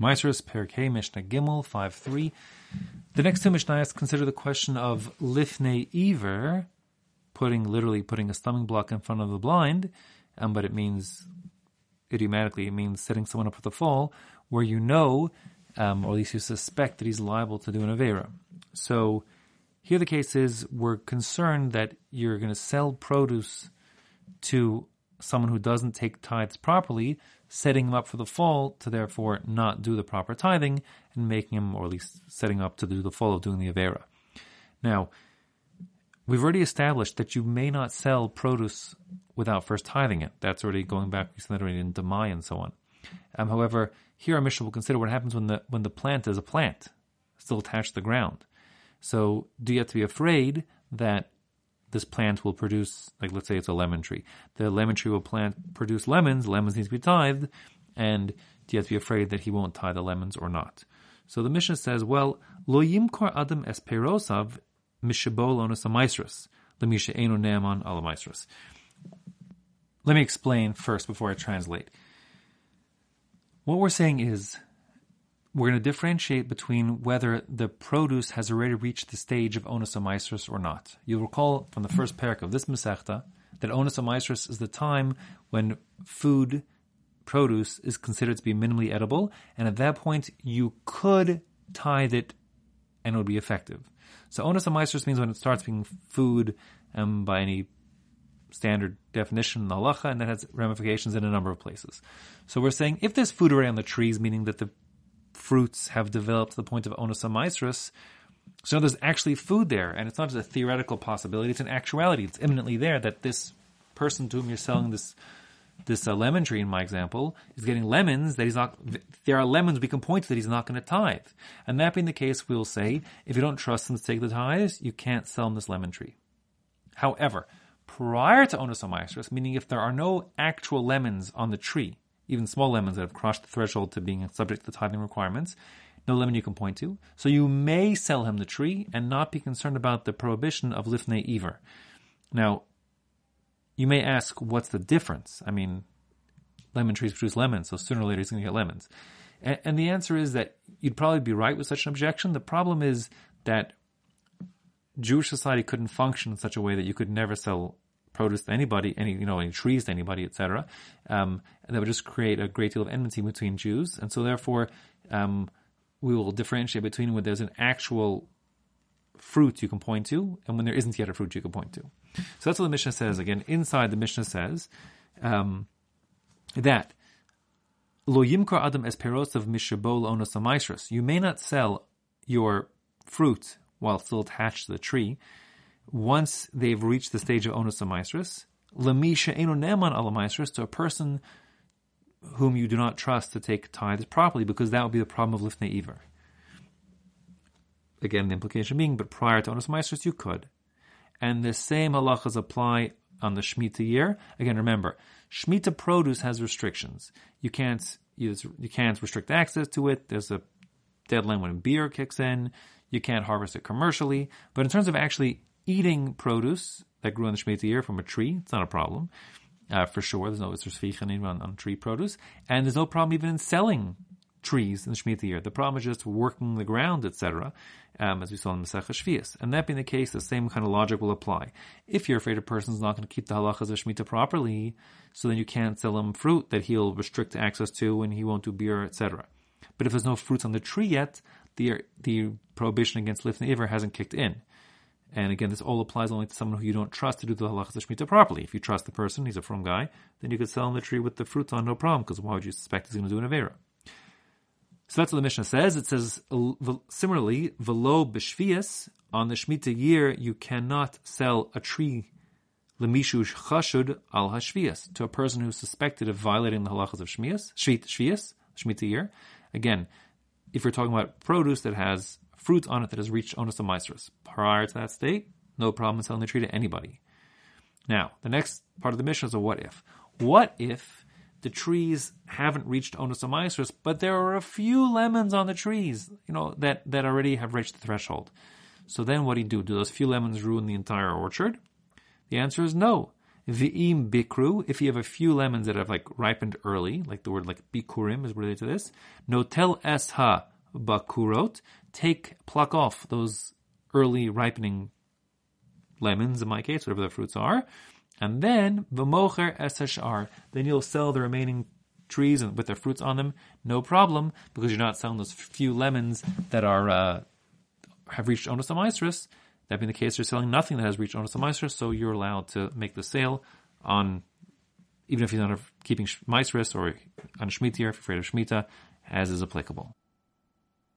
Ma'asros Perkei Mishnah Gimel 5 3. The next two Mishnahs consider the question of Lifnei Iver, putting literally putting a stumbling block in front of the blind, um, but it means idiomatically, it means setting someone up for the fall, where you know, um, or at least you suspect that he's liable to do an Avera. So here the case is we're concerned that you're going to sell produce to someone who doesn't take tithes properly, setting him up for the fall to therefore not do the proper tithing and making him, or at least setting up to do the fall of doing the Avera. Now, we've already established that you may not sell produce without first tithing it. That's already going back, we said that already in Demai and so on. Um, however, here our Mishnah will consider what happens when the when the plant is a plant, still attached to the ground. So do you have to be afraid that this plant will produce, like let's say it's a lemon tree. The lemon tree will plant produce lemons. Lemons need to be tithed, and you have to be afraid that he won't tithe the lemons or not? So the Mishnah says, well, lo yimkor adam esperosav mishabol onus amaisrus lemisha enu neaman alamaisrus. Let me explain first before I translate. What we're saying is we're going to differentiate between whether the produce has already reached the stage of onus amaisrus or not. You'll recall from the first parak of this Masechta that onus amaisrus is the time when food, produce, is considered to be minimally edible, and at that point you could tithe it and it would be effective. So onus amaisrus means when it starts being food um, by any standard definition in the halacha, and that has ramifications in a number of places. So we're saying if there's food already on the trees, meaning that the fruits have developed to the point of onus amaisrus. So there's actually food there, and it's not just a theoretical possibility; it's an actuality. It's imminently there that this person to whom you're selling this this uh, lemon tree, in my example, is getting lemons that he's not. There are lemons we can point to that he's not going to tithe, and that being the case, we'll say if you don't trust him to take the tithes, you can't sell him this lemon tree. However, prior to onus meaning if there are no actual lemons on the tree, even small lemons that have crossed the threshold to being subject to the tithing requirements, no lemon you can point to. So you may sell him the tree and not be concerned about the prohibition of lifnei iver. Now, you may ask, what's the difference? I mean, lemon trees produce lemons, so sooner or later he's going to get lemons. And, and the answer is that you'd probably be right with such an objection. The problem is that Jewish society couldn't function in such a way that you could never sell produce to anybody, any you know, any trees to anybody, etc. Um, that would just create a great deal of enmity between Jews, and so therefore um, we will differentiate between when there's an actual fruit you can point to and when there isn't yet a fruit you can point to. So that's what the Mishnah says. Again, inside the Mishnah says um, that lo yimkar adam es of mishabol onos You may not sell your fruit while still attached to the tree once they've reached the stage of onus amaisrus, lemisha eno neman alamaisrus, to a person whom you do not trust to take tithes properly, because that would be the problem of lifnei iver. Again, the implication being, but prior to onus amaisrus, you could. And the same halachas apply on the Shemitah year. Again, remember, Shemitah produce has restrictions. You can't you, you can't restrict access to it. There's a deadline when biur kicks in. You can't harvest it commercially. But in terms of actually eating produce that grew in the Shemitah year from a tree, it's not a problem. Uh, for sure, there's no Isser on, on tree produce. And there's no problem even in selling trees in the Shemitah year. The problem is just working the ground, etc., um, as we saw in Masech Shvius. And that being the case, the same kind of logic will apply. If you're afraid a person's not going to keep the halachas of Shemitah properly, so then you can't sell him fruit that he'll restrict access to and he won't do biur, etc. But if there's no fruits on the tree yet, the the prohibition against lifnei iver hasn't kicked in. And again, this all applies only to someone who you don't trust to do the halachas of shmita properly. If you trust the person, he's a frum guy, then you could sell him the tree with the fruits on, no problem, because why would you suspect he's going to do an avera? So that's what the Mishnah says. It says similarly, velo b'shvias on the shmita year you cannot sell a tree lemishush chashud al hashvias to a person who's suspected of violating the halachas of shvias, shmita year. Again, if you're talking about produce that has fruit on it that has reached onus of ma'asros. Prior to that state, no problem in selling the tree to anybody. Now, the next part of the mission is a what if. What if the trees haven't reached onus of ma'asros, but there are a few lemons on the trees, you know, that, that already have reached the threshold? So then what do you do? Do those few lemons ruin the entire orchard? The answer is no. V'im bikru, if you have a few lemons that have like ripened early, like the word like bikurim is related to this. Notel es ha bakurot, take, pluck off those early ripening lemons in my case, whatever the fruits are. And then v'mocher es then you'll sell the remaining trees and with their fruits on them, no problem, because you're not selling those few lemons that are uh, have reached onus amaisris. That being the case, you're selling nothing that has reached onus amaisris, so you're allowed to make the sale on, even if you're not keeping maisris or on shemitah, if you're afraid of shemitah, as is applicable.